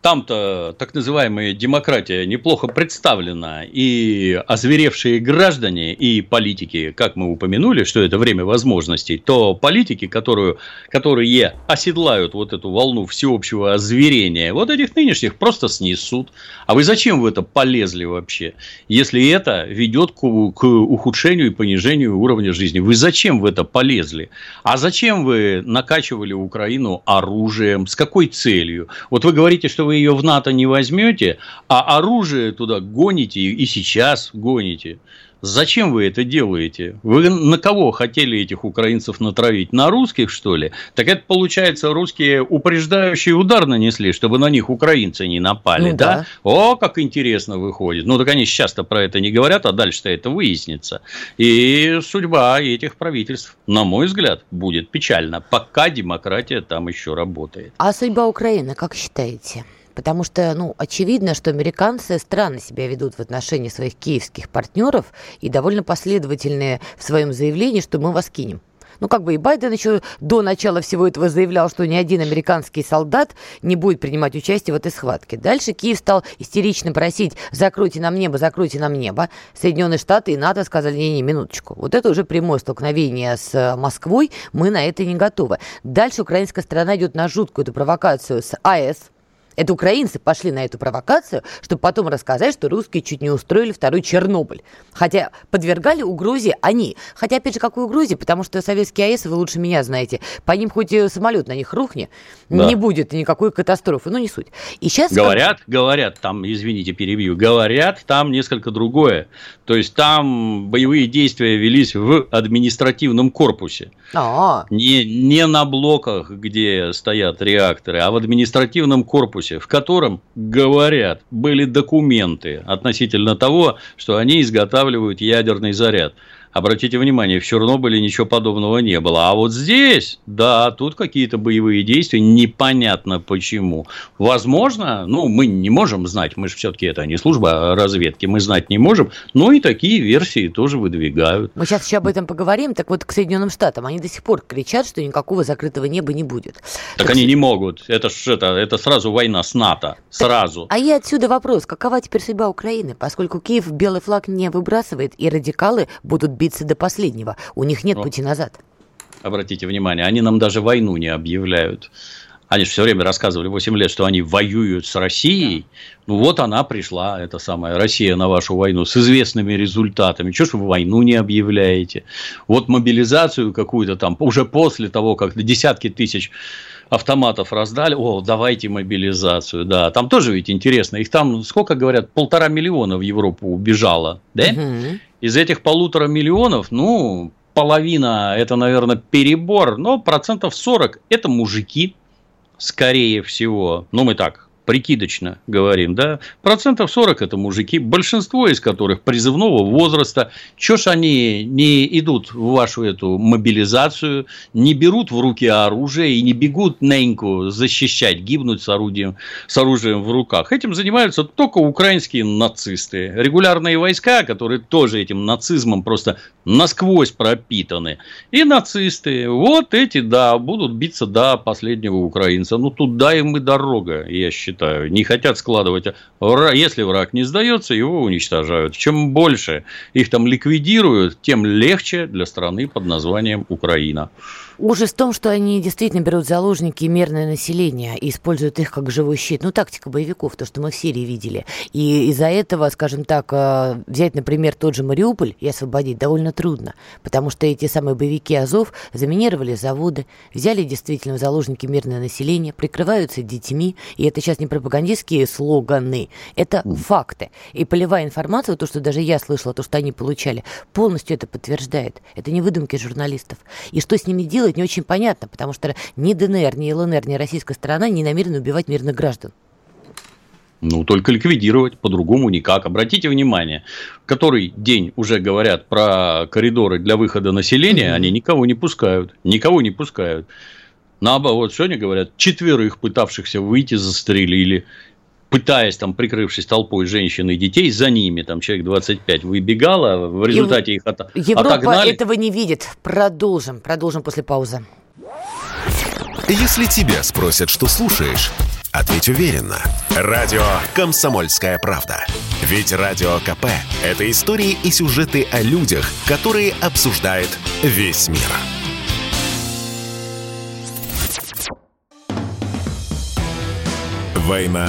C: там-то так называемая демократия неплохо представлена, и озверевшие граждане и политики, как мы упомянули, что это время возможностей, то политики, которую, которые оседлают вот эту волну всеобщего озверения, вот этих нынешних просто снесут. А вы зачем в это полезли вообще, если это ведет к, к ухудшению и понижению уровня жизни? Вы зачем в это полезли? А зачем вы накачивали Украину оружием? С какой целью? Вот вы говорите, что вы ее в НАТО не возьмете, а оружие туда гоните и сейчас гоните. Зачем вы это делаете? Вы на кого хотели этих украинцев натравить? На русских, что ли? Так это, получается, русские упреждающий удар нанесли, чтобы на них украинцы не напали, ну, да? да? О, как интересно выходит. Ну, так они сейчас-то про это не говорят, а дальше-то это выяснится. И судьба этих правительств, на мой взгляд, будет печальна, пока демократия там еще работает.
B: А судьба Украины, как считаете? Потому что, ну, очевидно, что американцы странно себя ведут в отношении своих киевских партнеров и довольно последовательные в своем заявлении, что мы вас кинем. Ну, как бы и Байден еще до начала всего этого заявлял, что ни один американский солдат не будет принимать участие в этой схватке. Дальше Киев стал истерично просить, закройте нам небо, закройте нам небо. Соединенные Штаты и НАТО сказали, не-не, минуточку. Вот это уже прямое столкновение с Москвой, мы на это не готовы. Дальше украинская сторона идет на жуткую эту провокацию с АЭС, это украинцы пошли на эту провокацию, чтобы потом рассказать, что русские чуть не устроили второй Чернобыль. Хотя подвергали угрозе они. Хотя, опять же, какой угрозе? Потому что советские АЭС, вы лучше меня знаете, по ним хоть и самолет на них рухни, да. не будет никакой катастрофы. Ну, не суть.
C: И сейчас... Говорят, говорят, там, извините, перебью, говорят, там несколько другое. То есть, там боевые действия велись в административном корпусе. А-а. Не, не на блоках, где стоят реакторы, а в административном корпусе корпусе, в котором, говорят, были документы относительно того, что они изготавливают ядерный заряд. Обратите внимание, в Чернобыле ничего подобного не было. А вот здесь, да, тут какие-то боевые действия, непонятно почему. Возможно, ну, мы не можем знать, мы же все-таки это не служба разведки, мы знать не можем, но и такие версии тоже выдвигают.
B: Мы сейчас еще об этом поговорим. Так вот, к Соединенным Штатам, они до сих пор кричат, что никакого закрытого неба не будет.
C: Так, так они не могут. Это, ж, это, это сразу война с НАТО. Сразу.
B: Так, а и отсюда вопрос, какова теперь судьба Украины? Поскольку Киев белый флаг не выбрасывает, и радикалы будут биться до последнего. У них нет О. пути назад.
C: Обратите внимание, они нам даже войну не объявляют. Они же все время рассказывали 8 лет, что они воюют с Россией. Ну вот она пришла, эта самая Россия на вашу войну с известными результатами. Чего ж вы войну не объявляете? Вот мобилизацию какую-то там, уже после того, как десятки тысяч автоматов раздали, о, давайте мобилизацию, да, там тоже ведь интересно, их там, сколько говорят, полтора миллиона в Европу убежало, да? Угу. Из этих полутора миллионов, ну, половина это, наверное, перебор, но процентов 40 это мужики, скорее всего. Ну, мы так прикидочно говорим, да, процентов 40 это мужики, большинство из которых призывного возраста. Чё ж они не идут в вашу эту мобилизацию, не берут в руки оружие и не бегут неньку защищать, гибнуть с орудием, с оружием в руках. Этим занимаются только украинские нацисты. Регулярные войска, которые тоже этим нацизмом просто насквозь пропитаны. И нацисты. Вот эти, да, будут биться до последнего украинца. Ну, туда им и дорога, я считаю считаю, не хотят складывать. Если враг не сдается, его уничтожают. Чем больше их там ликвидируют, тем легче для страны под названием Украина.
B: Ужас в том, что они действительно берут заложники мирное население и используют их как живой щит. Ну, тактика боевиков, то, что мы в Сирии видели. И из-за этого, скажем так, э, взять, например, тот же Мариуполь и освободить довольно трудно, потому что эти самые боевики Азов заминировали заводы, взяли действительно в заложники мирное население, прикрываются детьми, и это сейчас не пропагандистские слоганы, это факты. И полевая информация, то, что даже я слышала, то, что они получали, полностью это подтверждает. Это не выдумки журналистов. И что с ними делать, делать, не очень понятно, потому что ни ДНР, ни ЛНР, ни российская сторона не намерены убивать мирных граждан.
C: Ну, только ликвидировать, по-другому никак. Обратите внимание, который день уже говорят про коридоры для выхода населения, mm-hmm. они никого не пускают. Никого не пускают. Наоборот, сегодня говорят, четверых пытавшихся выйти застрелили пытаясь там, прикрывшись толпой женщин и детей, за ними, там человек 25 выбегало, в результате Ев... их от...
B: Европа отогнали. этого не видит. Продолжим, продолжим после паузы.
A: Если тебя спросят, что слушаешь, ответь уверенно. Радио «Комсомольская правда». Ведь Радио КП – это истории и сюжеты о людях, которые обсуждает весь мир. «Война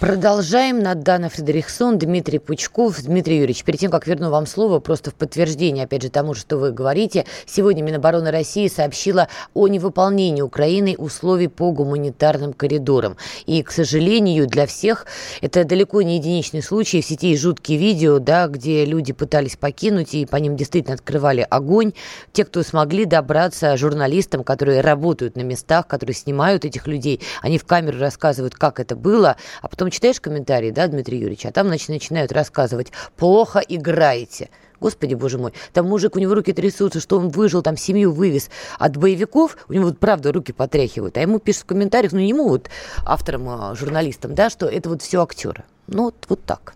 B: Продолжаем. Надана Фредериксон, Дмитрий Пучков. Дмитрий Юрьевич, перед тем, как верну вам слово, просто в подтверждение, опять же, тому, что вы говорите, сегодня Минобороны России сообщила о невыполнении Украиной условий по гуманитарным коридорам. И, к сожалению, для всех это далеко не единичный случай. В сети жуткие видео, да, где люди пытались покинуть, и по ним действительно открывали огонь. Те, кто смогли добраться журналистам, которые работают на местах, которые снимают этих людей, они в камеру рассказывают, как это было, а потом читаешь комментарии, да, Дмитрий Юрьевич, а там, значит, начинают рассказывать, плохо играете. Господи, боже мой, там мужик, у него руки трясутся, что он выжил, там семью вывез от боевиков, у него вот правда руки потряхивают, а ему пишут в комментариях, ну не ему, вот авторам, а, журналистам, да, что это вот все актеры. Ну вот, вот так.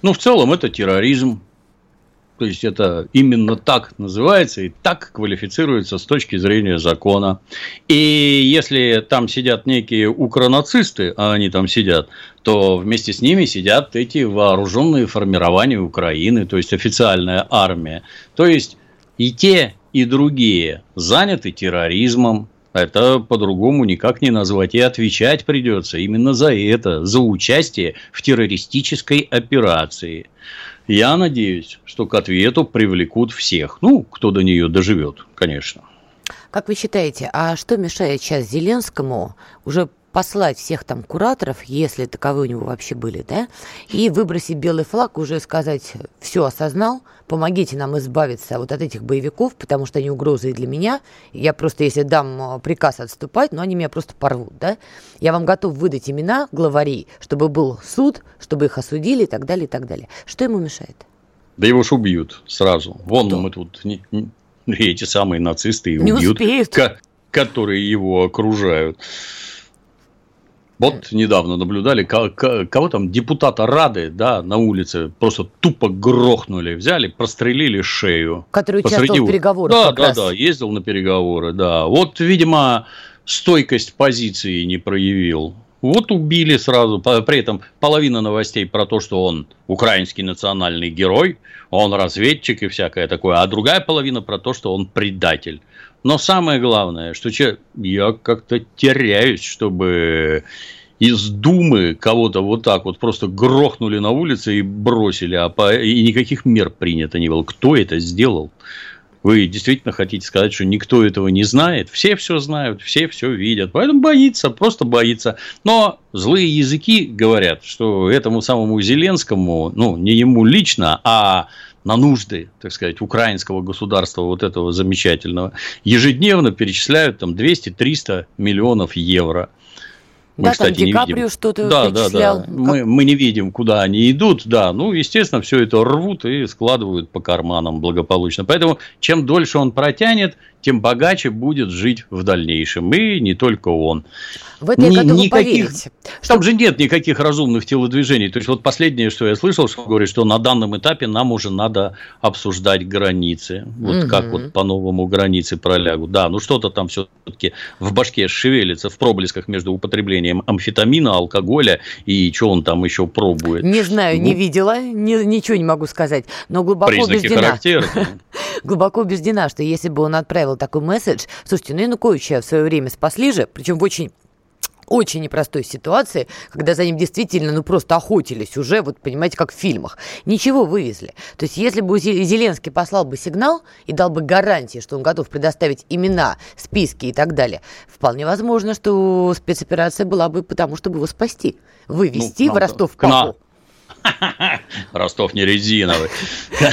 C: Ну, в целом это терроризм, то есть это именно так называется и так квалифицируется с точки зрения закона. И если там сидят некие укронацисты, а они там сидят, то вместе с ними сидят эти вооруженные формирования Украины, то есть официальная армия. То есть и те, и другие заняты терроризмом, это по-другому никак не назвать. И отвечать придется именно за это, за участие в террористической операции. Я надеюсь, что к ответу привлекут всех. Ну, кто до нее доживет, конечно.
B: Как вы считаете, а что мешает сейчас Зеленскому уже послать всех там кураторов, если таковые у него вообще были, да, и выбросить белый флаг, уже сказать, все осознал, помогите нам избавиться вот от этих боевиков, потому что они угрозы и для меня. Я просто, если дам а, приказ отступать, ну, они меня просто порвут, да. Я вам готов выдать имена главарей, чтобы был суд, чтобы их осудили и так далее, и так далее. Что ему мешает?
C: Да его ж убьют сразу. Вон Кто? мы тут не, не, эти самые нацисты и
B: не
C: убьют,
B: успеют.
C: которые его окружают. Вот недавно наблюдали, кого там, депутата Рады, да, на улице просто тупо грохнули, взяли, прострелили шею.
B: Который участвовал посреди... в переговорах
C: Да, да, раз. да, ездил на переговоры, да. Вот, видимо, стойкость позиции не проявил. Вот убили сразу. При этом половина новостей про то, что он украинский национальный герой, он разведчик и всякое такое, а другая половина про то, что он предатель. Но самое главное, что я как-то теряюсь, чтобы из Думы кого-то вот так вот просто грохнули на улице и бросили, а по... и никаких мер принято не было. Кто это сделал? Вы действительно хотите сказать, что никто этого не знает? Все все знают, все все видят. Поэтому боится, просто боится. Но злые языки говорят, что этому самому Зеленскому, ну, не ему лично, а на нужды, так сказать, украинского государства вот этого замечательного, ежедневно перечисляют там 200-300 миллионов евро.
B: Мы, да, кстати, там Ди Каприо что-то
C: да, перечислял. Да, да. Мы, мы не видим, куда они идут, да. Ну, естественно, все это рвут и складывают по карманам благополучно. Поэтому, чем дольше он протянет, тем богаче будет жить в дальнейшем. И не только он.
B: В это я готова никаких, поверить.
C: Там же нет никаких разумных телодвижений. То есть, вот последнее, что я слышал, что говорит, что на данном этапе нам уже надо обсуждать границы. Вот угу. как вот по-новому границы пролягут. Да, ну что-то там все-таки в башке шевелится в проблесках между употреблением амфетамина, алкоголя и что он там еще пробует.
B: Не знаю, ну, не видела, не, ничего не могу сказать, но глубоко
C: признаки
B: убеждена.
C: характерны.
B: глубоко убеждена, что если бы он отправил такой месседж, слушайте, ну Януковича в свое время спасли же, причем в очень очень непростой ситуации, когда за ним действительно, ну, просто охотились уже, вот, понимаете, как в фильмах. Ничего вывезли. То есть, если бы Зеленский послал бы сигнал и дал бы гарантии, что он готов предоставить имена, списки и так далее, вполне возможно, что спецоперация была бы потому, чтобы его спасти. Вывести ну, в Ростов-Папу.
C: Ростов не резиновый.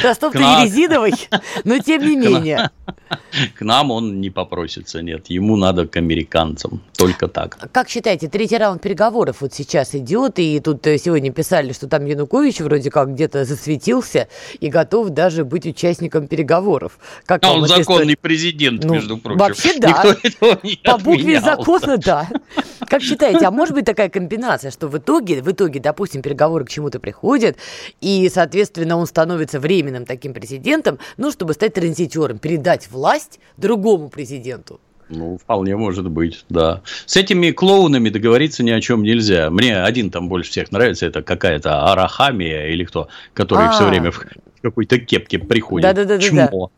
B: Ростов-то не резиновый, но тем не менее.
C: К нам он не попросится, нет. Ему надо к американцам. Только так.
B: Как считаете, третий раунд переговоров вот сейчас идет, и тут э, сегодня писали, что там Янукович вроде как где-то засветился и готов даже быть участником переговоров.
C: Как а он законный история? президент, ну, между прочим.
B: Вообще да. По букве закона, да. Как считаете, а может быть такая комбинация, что в итоге, в итоге, допустим, переговоры к чему-то приходят, и, соответственно, он становится временным таким президентом, ну, чтобы стать транзитером, передать власть другому президенту?
C: Ну, вполне может быть, да. С этими клоунами договориться ни о чем нельзя. Мне один там больше всех нравится, это какая-то Арахамия или кто, который все а. время в какой-то кепке приходит.
B: Да-да-да.
C: Чмо.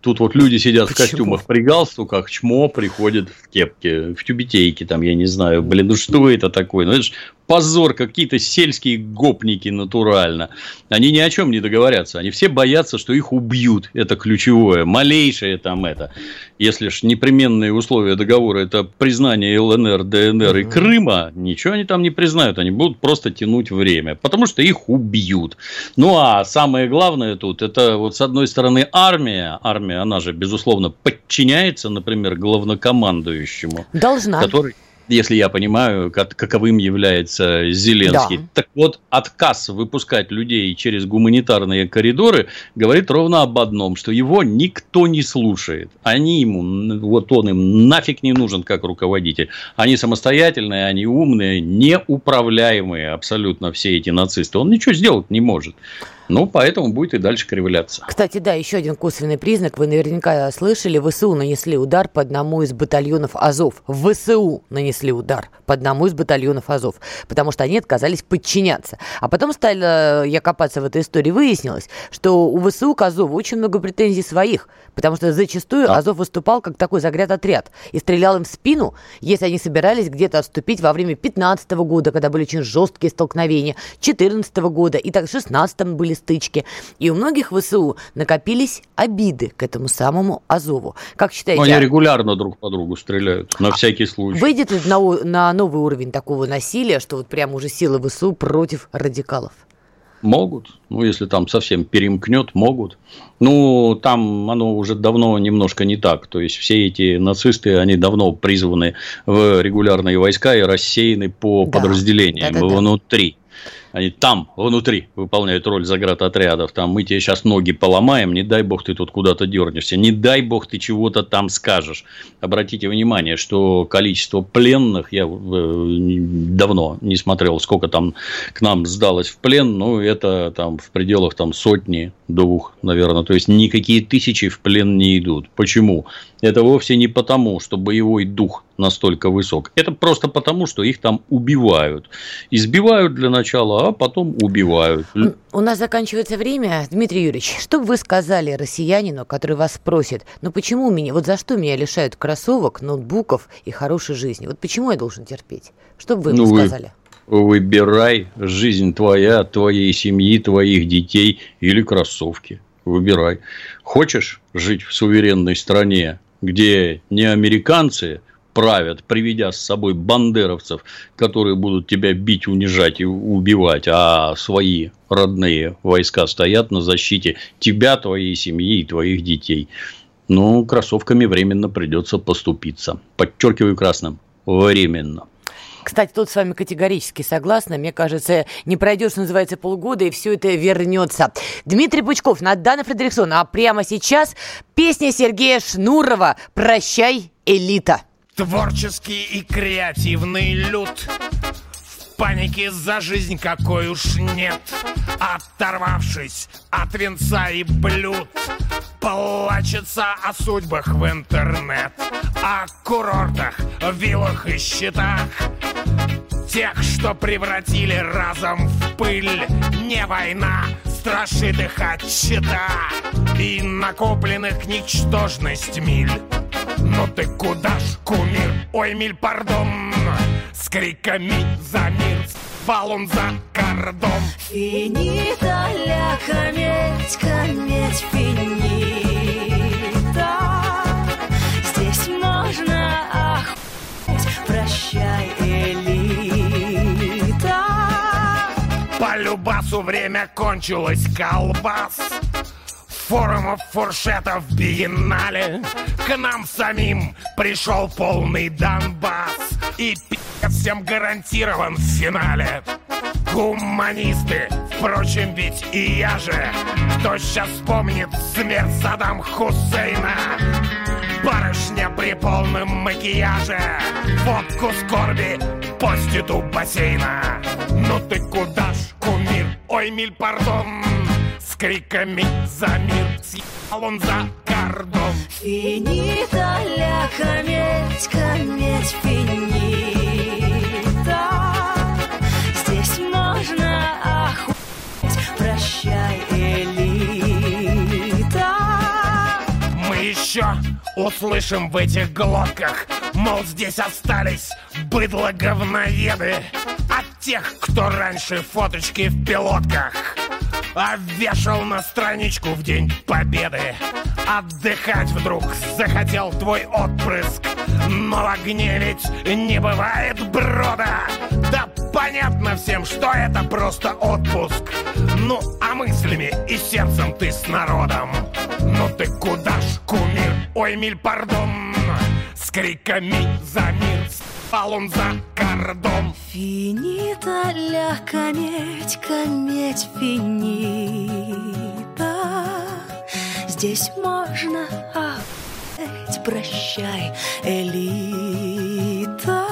C: Тут вот люди сидят Почему? в костюмах при галстуках, чмо приходит в кепке, в тюбетейке, там, я не знаю, блин, ну что это такое? Ну это же позор, какие-то сельские гопники натурально. Они ни о чем не договорятся. Они все боятся, что их убьют. Это ключевое. Малейшее там это. Если ж непременные условия договора это признание ЛНР, ДНР и Крыма, ничего они там не признают. Они будут просто тянуть время. Потому что их убьют. Ну а самое главное тут, это вот с одной стороны армия. Армия, она же, безусловно, подчиняется, например, главнокомандующему.
B: Должна.
C: Который если я понимаю, как, каковым является Зеленский. Да. Так вот, отказ выпускать людей через гуманитарные коридоры говорит ровно об одном, что его никто не слушает. Они ему, вот он им нафиг не нужен как руководитель. Они самостоятельные, они умные, неуправляемые абсолютно все эти нацисты. Он ничего сделать не может. Ну, поэтому будет и дальше кривляться.
B: Кстати, да, еще один косвенный признак. Вы наверняка слышали, ВСУ нанесли удар по одному из батальонов Азов. ВСУ нанесли удар по одному из батальонов Азов, потому что они отказались подчиняться. А потом стали я копаться в этой истории, выяснилось, что у ВСУ к Азову очень много претензий своих, потому что зачастую а? Азов выступал как такой загряд-отряд и стрелял им в спину, если они собирались где-то отступить во время 15 -го года, когда были очень жесткие столкновения, 14 -го года, и так в 16 были стычки. И у многих ВСУ накопились обиды к этому самому Азову. Как считаете?
C: Но они а... регулярно друг по другу стреляют, на а всякий случай.
B: Выйдет ли на, на новый уровень такого насилия, что вот прям уже силы ВСУ против радикалов?
C: Могут. Ну, если там совсем перемкнет, могут. Ну, там оно уже давно немножко не так. То есть, все эти нацисты, они давно призваны в регулярные войска и рассеяны по да. подразделениям да, да, да. Они там, внутри, выполняют роль заградотрядов. Там мы тебе сейчас ноги поломаем, не дай бог ты тут куда-то дернешься, не дай бог ты чего-то там скажешь. Обратите внимание, что количество пленных, я э, давно не смотрел, сколько там к нам сдалось в плен, но это там в пределах там сотни, двух, наверное. То есть, никакие тысячи в плен не идут. Почему? Это вовсе не потому, что боевой дух настолько высок. Это просто потому, что их там убивают. Избивают для начала, а потом убивают.
B: У нас заканчивается время. Дмитрий Юрьевич, что бы вы сказали россиянину, который вас спросит, ну почему меня, вот за что меня лишают кроссовок, ноутбуков и хорошей жизни? Вот почему я должен терпеть? Что бы вы ну, сказали?
C: Выбирай жизнь твоя, твоей семьи, твоих детей или кроссовки. Выбирай. Хочешь жить в суверенной стране, где не американцы правят, приведя с собой бандеровцев, которые будут тебя бить, унижать и убивать, а свои родные войска стоят на защите тебя, твоей семьи и твоих детей. Ну, кроссовками временно придется поступиться. Подчеркиваю красным. Временно.
B: Кстати, тут с вами категорически согласна. Мне кажется, не пройдет, что называется, полгода, и все это вернется. Дмитрий Пучков, Надана Фредериксон. А прямо сейчас песня Сергея Шнурова «Прощай, элита».
D: Творческий и креативный люд. В панике за жизнь какой уж нет. Оторвавшись от венца и блюд Плачется о судьбах в интернет О курортах, виллах и счетах. Тех, что превратили разом в пыль Не война страшит их от И накопленных ничтожность миль Ну ты куда ж, кумир? Ой, миль, пардон. С криками за мир Валун за кордон.
E: Финита ля кометь, кометь, финита. Здесь можно охуеть, прощай, элита.
D: По любасу время кончилось, колбас форумов, фуршетов, биеннале. К нам самим пришел полный Донбасс. И пи*** всем гарантирован в финале. Гуманисты, впрочем, ведь и я же. Кто сейчас вспомнит смерть Саддам Хусейна? Барышня при полном макияже. Водку скорби постит у бассейна. Ну ты куда ж, кумир? Ой, миль, пардон криками за мир Съехал он за кордон
E: Финита ля кометь, кометь, финита. Здесь можно охуеть, прощай, элита.
D: Мы еще услышим в этих глотках Мол, здесь остались быдло-говноеды От тех, кто раньше фоточки в пилотках а на страничку в День Победы. Отдыхать вдруг захотел твой отпрыск. Но в огне ведь не бывает брода. Да понятно всем, что это просто отпуск. Ну, а мыслями и сердцем ты с народом. Ну ты куда ж, кумир? Ой, миль, пардон. С криками за мир валун за кордон.
E: Финита ля кометь, кометь финита. Здесь можно охуеть, прощай, элита.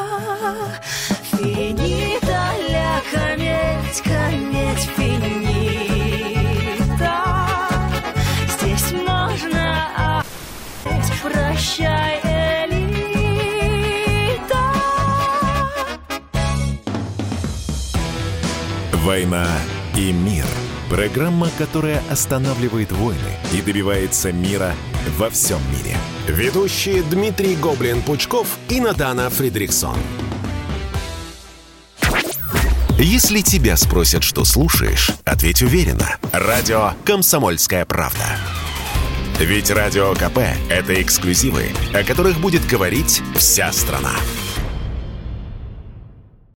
A: «Война и мир». Программа, которая останавливает войны и добивается мира во всем мире. Ведущие Дмитрий Гоблин-Пучков и Натана Фридриксон. Если тебя спросят, что слушаешь, ответь уверенно. Радио «Комсомольская правда». Ведь Радио КП – это эксклюзивы, о которых будет говорить вся страна.